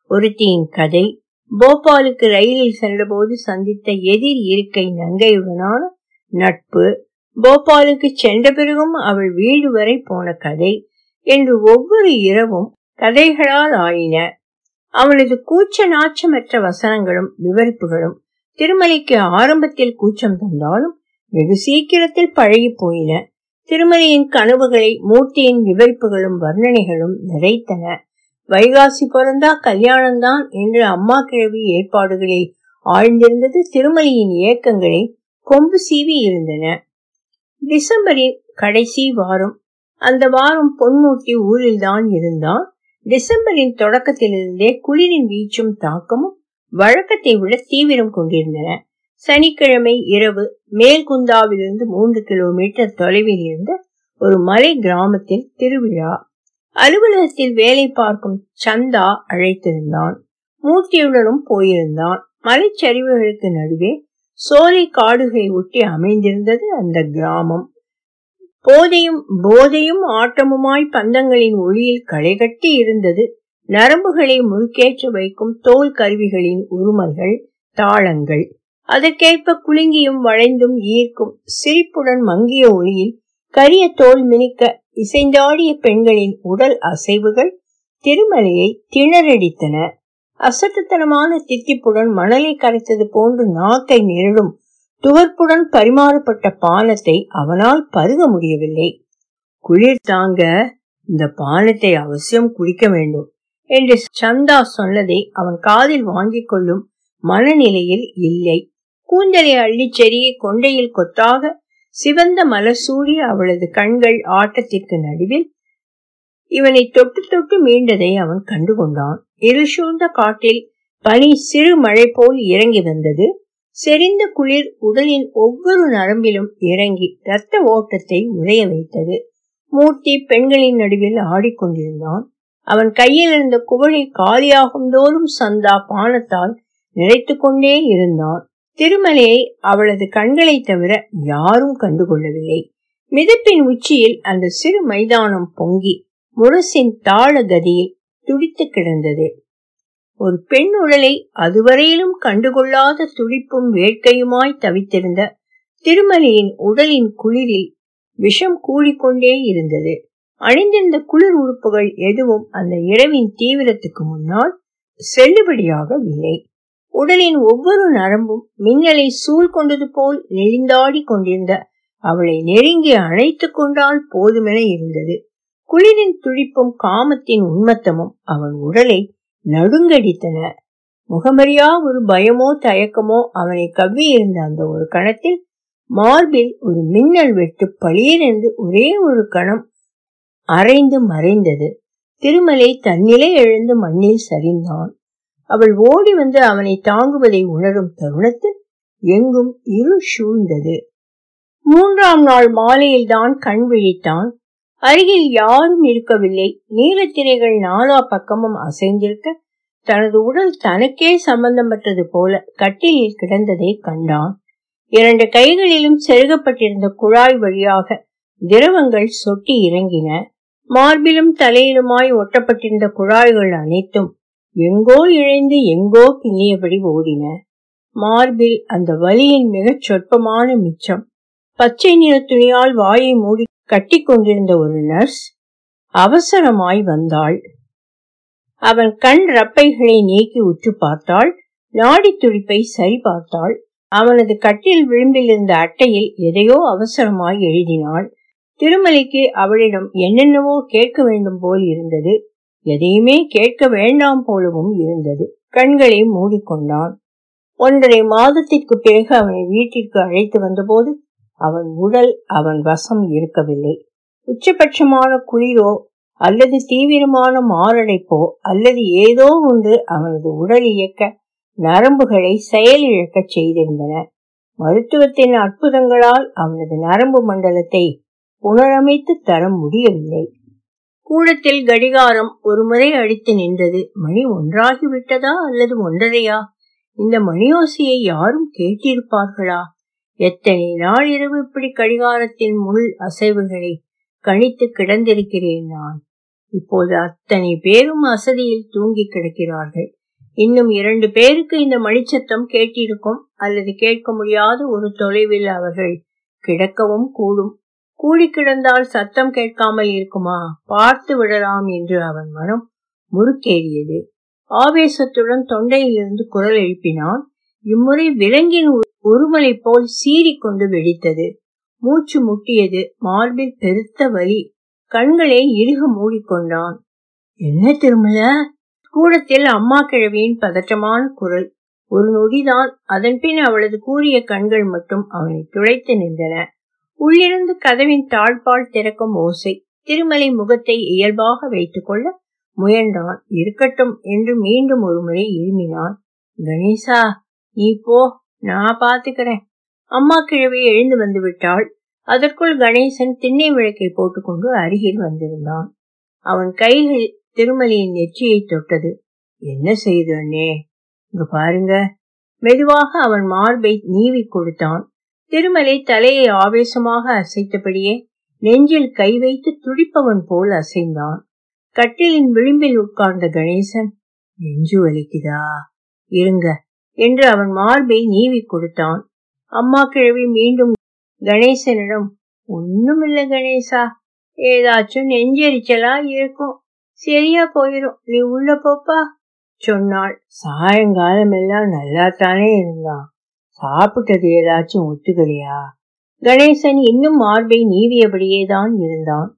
ஒருத்தியின் கதை. போபாலுக்கு ரயிலில் சென்றபோது சந்தித்த எதிர் இருக்கை நங்கையுடனான நட்பு. போபாலுக்கு சென்ற பிறகும் அவள் வீடு வரை போன கதை என்று ஒவ்வொரு இரவும் கதைகளால் ஆயின. அவனது கூச்ச நாச்சமற்ற வசனங்களும் விவரிப்புகளும் திருமலைக்கு ஆரம்பத்தில் கூச்சம் தந்தாலும் வெகு சீக்கிரத்தில் பழகி போயின. திருமலையின் கனவுகளை மூர்த்தியின் விவரிப்புகளும் வர்ணனைகளும் நிறைத்தன. வைகாசி பிறந்தா கல்யாணம்தான் என்று அம்மா கிழவி ஏற்பாடுகளில் ஆழ்ந்திருந்தது திருமலையின் இயக்கங்களை கொம்பு சீவி இருந்தன. டிசம்பரின் கடைசி வாரம் அந்த வாரம் பொன்மூர்த்தி ஊரில்தான் இருந்தான் டிசம்பரின் தொடக்கத்திலிருந்தே குளிரின் வீச்சும் தாக்கமும் வழக்கத்தை விட தீவிரம் கொண்டிருந்தன. சனிக்கிழமை இரவு மேல்குந்தாவிலிருந்து மூன்று கிலோமீட்டர் தொலைவில் இருந்த ஒரு மலை கிராமத்தில் திருவிழா. அலுவலகத்தில் வேலை பார்க்கும் சந்தா அழைத்திருந்தான். மூர்த்தியுடனும் போயிருந்தான். மலைச்சரிவுகளுக்கு நடுவே சோலை காடுகை ஒட்டி அமைந்திருந்தது அந்த கிராமம். போதையும் போதையும் ஆட்டமுமாய் பந்தங்களின் ஒளியில் களைகட்டி இருந்தது. நரம்புகளை முறுக்கேற்ற வைக்கும் தோல் கருவிகளின் உருமல்கள் தாளங்கள். அதற்கேற்ப குலுங்கியும் வளைந்தும் ஈர்க்கும் சிரிப்புடன் மங்கிய ஒளியில் கரிய தோல் மினிக்க இசைந்தாடிய பெண்களின் உடல் அசைவுகள் திருமலையை திணறடித்தன. அசட்டுத்தனமான தித்திப்புடன் மணலை கரைத்தது போன்று நாக்கை நெருடும் துவர்ப்புடன் பரிமாறப்பட்ட பானத்தை அவனால் பருக முடியவில்லை. குளிர் தாங்க இந்த பானத்தை அவசியம் குடிக்க வேண்டும் என்று சந்தா சொன்னதை அவன் காதில் வாங்கிக் கொள்ளும் மனநிலையில் இல்லை. கூந்தலை அள்ளிச் செறிய கொண்டையில் கொத்தாக சிவந்த மலர் அவளது கண்கள் ஆட்டத்திற்கு நடுவில் இவனை தொட்டு தொட்டு மீண்டதை அவன் கண்டுகொண்டான். இருசூழ்ந்த காட்டில் பனி சிறு மழை போல் இறங்கி வந்தது. செறிந்த குளிர் உடலின் ஒவ்வொரு நரம்பிலும் இறங்கி இரத்த ஓட்டத்தை உறைய வைத்தது. மூர்த்தி பெண்களின் நடுவில் ஆடிக்கொண்டிருந்தான். அவன் கையில் இருந்த குவளை காலியாகும் தோறும் சந்தா பானத்தால் நினைத்து கொண்டே இருந்தான். திருமலையை அவளது கண்களை தவிர யாரும் கண்டுகொள்ளவில்லை. மிதப்பின் உச்சியில் அந்த சிறு மைதானம் பொங்கி முரசின் தாள கதியில் துடித்து கிடந்தது. ஒரு பெண் உடலை அதுவரையிலும் கண்டுகொள்ளாத துடிப்பும் வேட்கையுமாய் தவித்திருந்த திருமலையின் உடலின் குளிரில் விஷம் கூடிக்கொண்டே இருந்தது. அணிந்திருந்த குளிர் உறுப்புகள் எதுவும் அந்த இரவின் தீவிரத்துக்கு முன்னால் செல்லுபடியாகவில்லை. உடலின் ஒவ்வொரு நரம்பும் மின்னலை சூழ் கொண்டது போல் நெளிந்தாடி கொண்டிருந்த அவளை நெருங்கி அணைத்துக் கொண்டால் போதுமென இருந்தது. குளிரின் துடிப்பும் காமத்தின் உண்மத்தமும் அவன் உடலை நடுங்கடித்தன. முகமறியா ஒரு பயமோ தயக்கமோ அவனை கவ்வி இருந்த அந்த ஒரு கணத்தில் மார்பில் ஒரு மின்னல் வெட்டு பளீர் என்று ஒரே ஒரு கணம் அரைந்து மறைந்தது. திருமலை தன்னிலை எழுந்து மண்ணில் சரிந்தான். அவள் ஓடி வந்து அவனை தாங்குவதை உணரும் தருணத்தில் எங்கும் இரு சூழ்ந்தது. மூன்றாம் நாள் மாலையில் தான் கண் விழித்தான். அருகில் யாரும் இருக்கவில்லை. நீலத்திரைகள் நாலா பக்கமும் அசைந்திருக்க தனது உடல் தனக்கே சம்பந்தப்பட்டது போல கட்டிலில் கிடந்ததை கண்டான். இரண்டு கைகளிலும் செருகப்பட்டிருந்த குழாய் வழியாக திரவங்கள் சொட்டி இறங்கின. மார்பிலும் தலையிலுமாய் ஒட்டப்பட்டிருந்த குழாய்கள் அனைத்தும் எங்கோ இழைந்து எங்கோ பின்னியபடி ஓடின. மார்பில் அந்த வலியின் மிகச் சொற்பமான மிச்சம். பச்சை நிற துணியால் வாயை மூடி கட்டி கொண்டிருந்த ஒரு நர்ஸ் அவசரமாய் வந்தாள். அவன் கண் ரப்பைகளை நீக்கி உற்று பார்த்தாள். நாடி துடிப்பை சரி பார்த்தாள். அவனது கட்டில் விளிம்பில் இருந்த அட்டையில் எதையோ அவசரமாய் எழுதினாள். திருமலைக்கு அவளிடம் என்னென்னவோ கேட்க வேண்டும் போல் இருந்தது. எதையுமே கேட்க வேண்டாம் போலவும் இருந்தது. கண்களை மூடிக்கொண்டான். ஒன்றரை மாதத்திற்கு பிறகு அவனை வீட்டிற்கு அழைத்து வந்தபோது அவன் உடல் அவன் வசம் இருக்கவில்லை. உச்சபட்சமான குளிரோ அல்லது தீவிரமான மாரடைப்போ அல்லது ஏதோ ஒன்று அவனது உடல் இயக்க நரம்புகளை செயலிழக்க செய்திருந்தன. மருத்துவத்தின் அற்புதங்களால் அவனது நரம்பு மண்டலத்தை புனரமைத்து தர முடியவில்லை. கூடத்தில் கடிகாரம் ஒரு முறை அடித்து நின்றது. மணி ஒன்றாகி விட்டதா அல்லது ஒன்றரையா? இந்த மணியோசையை யாரும் கேட்டிருப்பார்களா? எத்தனை நாள் இரவு இப்படி கடிகாரத்தின் முள் அசைவுகளை கணித்து கிடந்திருக்கிறேன் நான். இப்போது அத்தனை பேரும் அசதியில் தூங்கி கிடக்கிறார்கள். இன்னும் இரண்டு பேருக்கு இந்த மணிச்சத்தம் கேட்டிருக்கும் அல்லது கேட்க முடியாத ஒரு தொலைவில் அவர்கள் கிடக்கவும் கூடும். கூடி கிடந்தால் சத்தம் கேட்காமல் இருக்குமா? பார்த்து விடலாம் என்று அவன் மனம் முறுக்கேறியது. ஆவேசத்துடன் தொண்டையிலிருந்து குரல் எழுப்பினான். இம்முறை விலங்கின் ஒருமலை போல் சீறிக்கொண்டு வெடித்தது. மூச்சு முட்டியது. மார்பில் பெருத்த வலி. கண்களை இறுக மூடிக்கொண்டான். என்ன திருமல? கூடத்தில் அம்மா கிழவியின் பதற்றமான குரல். ஒரு நொடிதான். அதன்பின் அவளது கூறிய கண்கள் மட்டும் அவனை துளைத்து நின்றன. உள்ளிருந்து கதவின் தாழ்பால் திறக்கும் ஓசை திருமலை முகத்தை இயல்பாக வைத்துக் கொள்ள முயன்றான். இருக்கட்டும் என்று மீண்டும் ஒரு முறை இருமினான் கணேசா நீ போ நான் பாத்துக்கிறேன் அம்மா கிழவி எழுந்து வந்து விட்டாள். அதற்குள் கணேசன் திண்ணை விளக்கை போட்டுக்கொண்டு அருகில் வந்திருந்தான். அவன் கைகள் திருமலையின் நெற்றியை தொட்டது. என்ன செய்தே இங்க பாருங்க. மெதுவாக அவன் மார்பை நீவி கொடுத்தான். திருமலை தலையை ஆவேசமாக அசைத்தபடியே நெஞ்சில் கை வைத்து துடிப்பவன் போல் அசைந்தான். கட்டிலின் விளிம்பில் உட்கார்ந்த கணேசன் நெஞ்சு வலிக்குதா? இருங்க என்று அவன் மார்பை நீவி கொடுத்தான். அம்மா கிழவி மீண்டும் கணேசனிடம் ஒண்ணுமில்ல கணேசா ஏதாச்சும் நெஞ்செரிச்சலா இருக்கும். சரியா போயிரும். நீ உள்ள போப்பா சொன்னாள். சாயங்காலம் எல்லாம் நல்லா தானே இருந்தான். சாப்பிட்டது ஏதாச்சும் ஒத்துக்கலையா? கணேசன் இன்னும் மார்பை நீவியபடியே தான் இருந்தான்.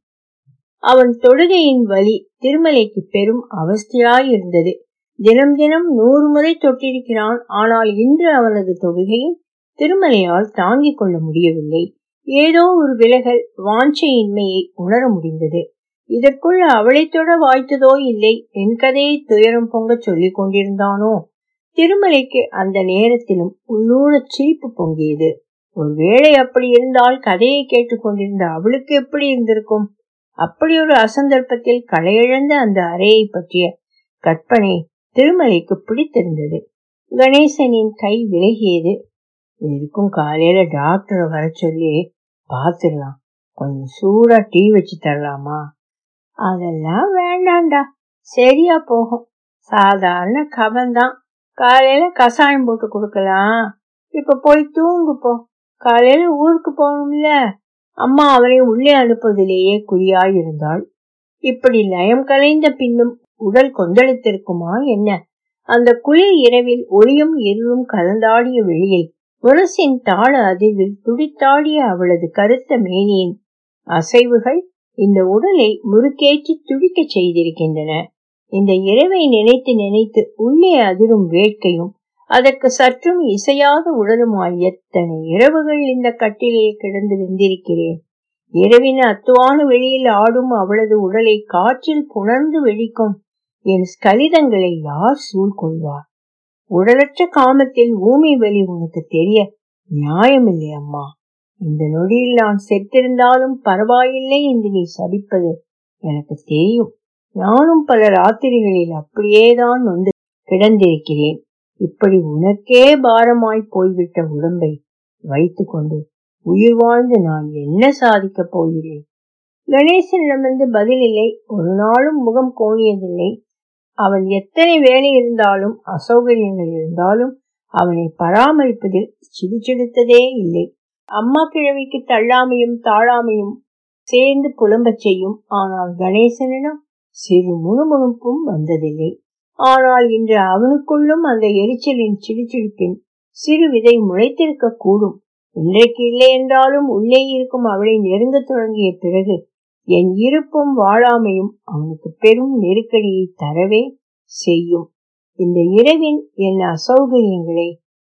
அவன் தொடுகையின் வலி திருமலைக்கு பெரும் அவஸ்தையாயிருந்தது. தினம் தினம் நூறு முறை தொட்டிருக்கிறான். ஆனால் இன்று அவனது தொடுகையை திருமலையால் தாங்கிக் கொள்ள முடியவில்லை. ஏதோ ஒரு விலகல் வாஞ்சையின்மையை உணர முடிந்தது. இதற்குள் அவளை தொட வாய்த்ததோ இல்லை? என் கதையை துயரம் பொங்க சொல்லிக் கொண்டிருந்தானோ? திருமலைக்கு அந்த நேரத்திலும் உள்ளூர சிரிப்பு பொங்கியது. ஒருவேளை அப்படி இருந்தால் கதையை கேட்டுக்கொண்டிருந்த அவளுக்கு எப்படி இருந்திருக்கும்? அப்படி ஒரு அசந்தர்ப்பத்தில் களையிழந்த அந்த அறையை பற்றிய கற்பனை திருமலைக்கு பிடித்திருந்தது. கணேசனின் கை விலகியது. எதுக்கும் காலையில டாக்டரை வர சொல்லி பாத்துடலாம். கொஞ்சம் சூடா டீ வச்சு தரலாமா? அதெல்லாம் வேண்டாம்டா. சரியா போகும். சாதாரண கவன்தான். காலையில கசாயம் போட்டு கொடுக்கலாம். இப்ப போய் தூங்கு போ. காலையில ஊருக்கு போகணும்ல. அம்மா அவனை உள்ளே அனுப்புவதிலேயே குறியாயிருந்தாள் இப்படி லயம் கலைந்த பின்னும் உடல் கொந்தளித்திருக்குமா என்ன? அந்த குளிர் இரவில் ஒளியும் இருளும் கலந்தாடிய வெளியில் முரசின் தாள அதிர்வில் துடித்தாடிய அவளது கருத்த மேனியின் அசைவுகள் இந்த உடலை முறுக்கேற்றி துடிக்கச் செய்திருக்கின்றன. இந்த இரவை நினைத்து நினைத்து உள்ளே அதிரும் வேட்கையும் அதற்கு சற்றும் இசையாத உடலுமாய் எத்தனை இரவுகள் இந்த கட்டிலில் கிடந்து வெந்திருக்கிறேன் இரவின் அத்துவான வெளியில் ஆடும் அவளது உடலை காற்றில் புணர்ந்து வெடிக்கும் என் ஸ்கலிதங்களை யார் சூழ்கொள்வார் உடலற்ற காமத்தில் ஊமை வலி உனக்கு தெரிய நியாயமில்லை அம்மா. இந்த நொடியில் நான் செத்திருந்தாலும் பரவாயில்லை என்று நீ சபிப்பது எனக்கு தெரியும். நானும் பல ராத்திரிகளில் அப்படியேதான் வந்து கிடந்திருக்கிறேன். இப்படி உனக்கே பாரமாய் போய்விட்ட உடம்பை வைத்துக்கொண்டு உயிர் வாழ்ந்து நான் என்ன சாதிக்கப் போகிறேன்? கணேசனிடமிருந்து பதில் இல்லை. ஒரு நாளும் முகம் கோணியதில்லை. அவன் எத்தனை வேலை இருந்தாலும் அசௌகரியங்கள் இருந்தாலும் அவனை பராமரிப்பதில் சிடிச்செடுத்ததே இல்லை. அம்மா கிழவிக்கு தள்ளாமையும் தாழாமையும் சேர்ந்து புலம்பச் செய்யும். ஆனால் கணேசனிடம் சிறு முணுமுணுப்பும் வந்ததில்லை. ஆனால் இன்று அவனுக்குள்ளும் அந்த எரிச்சலின் சிடுச்சிடுப்பின் சிறு விதை முளைத்திருக்க கூடும். இன்றைக்கு இல்லை என்றாலும் உள்ளே இருக்கும் அவளை நெருங்க தொடங்கிய பிறகு என் இருப்பும் வாழாமையும் அவனுக்கு பெரும் நெருக்கடியை தரவே செய்யும். இந்த இரவின் என் அசௌகரியங்களை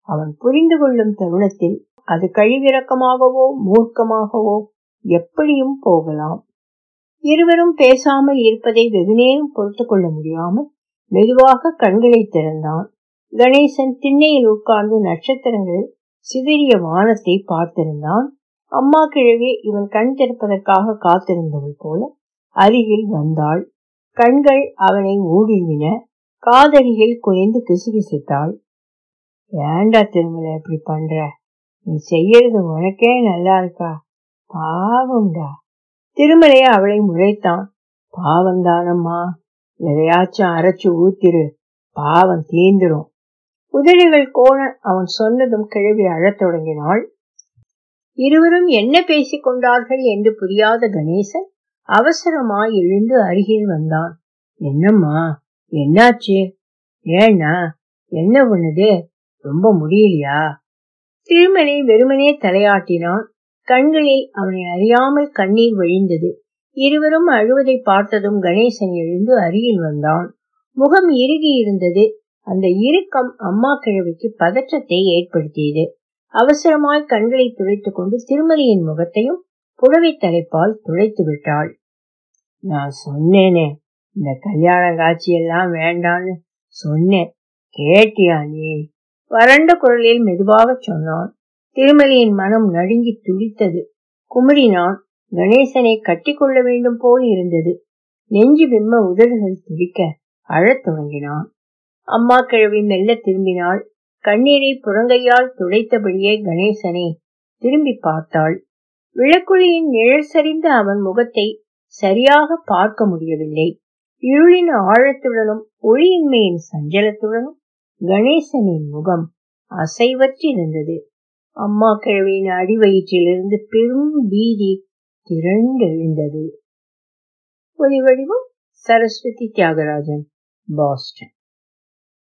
அவன் புரிந்து கொள்ளும் தருணத்தில் அது கழிவிறக்கமாகவோ மூர்க்கமாகவோ எப்படியும் போகலாம். இருவரும் பேசாமல் இருப்பதை வெகுநேரம் பொறுத்து கொள்ள முடியாமல் மெதுவாக கண்களை திறந்தான். கணேசன் திண்ணையில் உட்கார்ந்து நட்சத்திரங்கள் சிதறிய வானத்தை பார்த்திருந்தான். அம்மா கிழவி இவன் கண் திறப்பதற்காக காத்திருந்தவள் போல அருகில் வந்தாள். கண்கள் அவனை ஊடுருவின காதலியில் குனிந்து கிசுகிசித்தாள். ஏண்டா திருமலை இப்படி பண்ற? நீ செய்யறது உனக்கே நல்லா இருக்கா? பாவம்டா. திருமலைய அவளை முறைத்தான் பாவந்தானம்மா எதையாச்சும் அரைச்சு ஊத்திரு பாவம் தீந்துரும். உதடுகள் கோண அவன் சொன்னதும் கிழவி அழத் தொடங்கினாள். இருவரும் என்ன பேசிக் கொண்டார்கள் என்று புரியாத கணேசன் அவசரமாய் எழுந்து அருகில் வந்தான். என்னம்மா என்னாச்சு? ஏன்னா என்ன பண்ணுது ரொம்ப முடியலையா? திருமலை வெறுமனே தலையாட்டினான். கண்களில் அவனை அறியாமல் கண்ணீர் வழிந்தது. இருவரும் அழுவதை பார்த்ததும் கணேசன் எழுந்து அருகில் வந்தான். முகம் இறுகி இருந்தது. அந்த இறுக்கம் அம்மா கிழவிக்கு பதற்றத்தை ஏற்படுத்தியது. அவசரமாய் கண்களை துடைத்துக் கொண்டு திருமலியின் முகத்தையும் புடவை தலைப்பால் துடைத்து விட்டாள். நான் சொன்னேனே இந்த கல்யாண காட்சி எல்லாம் வேண்டான்னு சொன்னேன். கேட்டியா நீ? வறண்ட குரலில் மெதுவாக சொன்னான். திருமலையின் மனம் நடுங்கி துடித்தது. குமரினான் கணேசனை கட்டிக்கொள்ள வேண்டும் போல் இருந்தது. நெஞ்சு விம்ம உதடுகள் துடிக்க அழத் தொடங்கினான் அம்மா கிழவி மெல்ல திரும்பினாள். கண்ணீரை புறங்கையால் துடைத்தபடியே கணேசனை திரும்பி பார்த்தாள். விளக்குழியின் நிழல் சரிந்த அவன் முகத்தை சரியாக பார்க்க முடியவில்லை. இருளின் ஆழத்துடனும் ஒளியின்மையின் சஞ்சலத்துடனும் கணேசனின் முகம் அசைவற்றிருந்தது. அம்மா கிழவியின் அடிவயிற்றிலிருந்து பெரும் பீதி திரண்டெழுந்தது ஒலி வடிவம் சரஸ்வதி தியாகராஜன் பாஸ்டன்.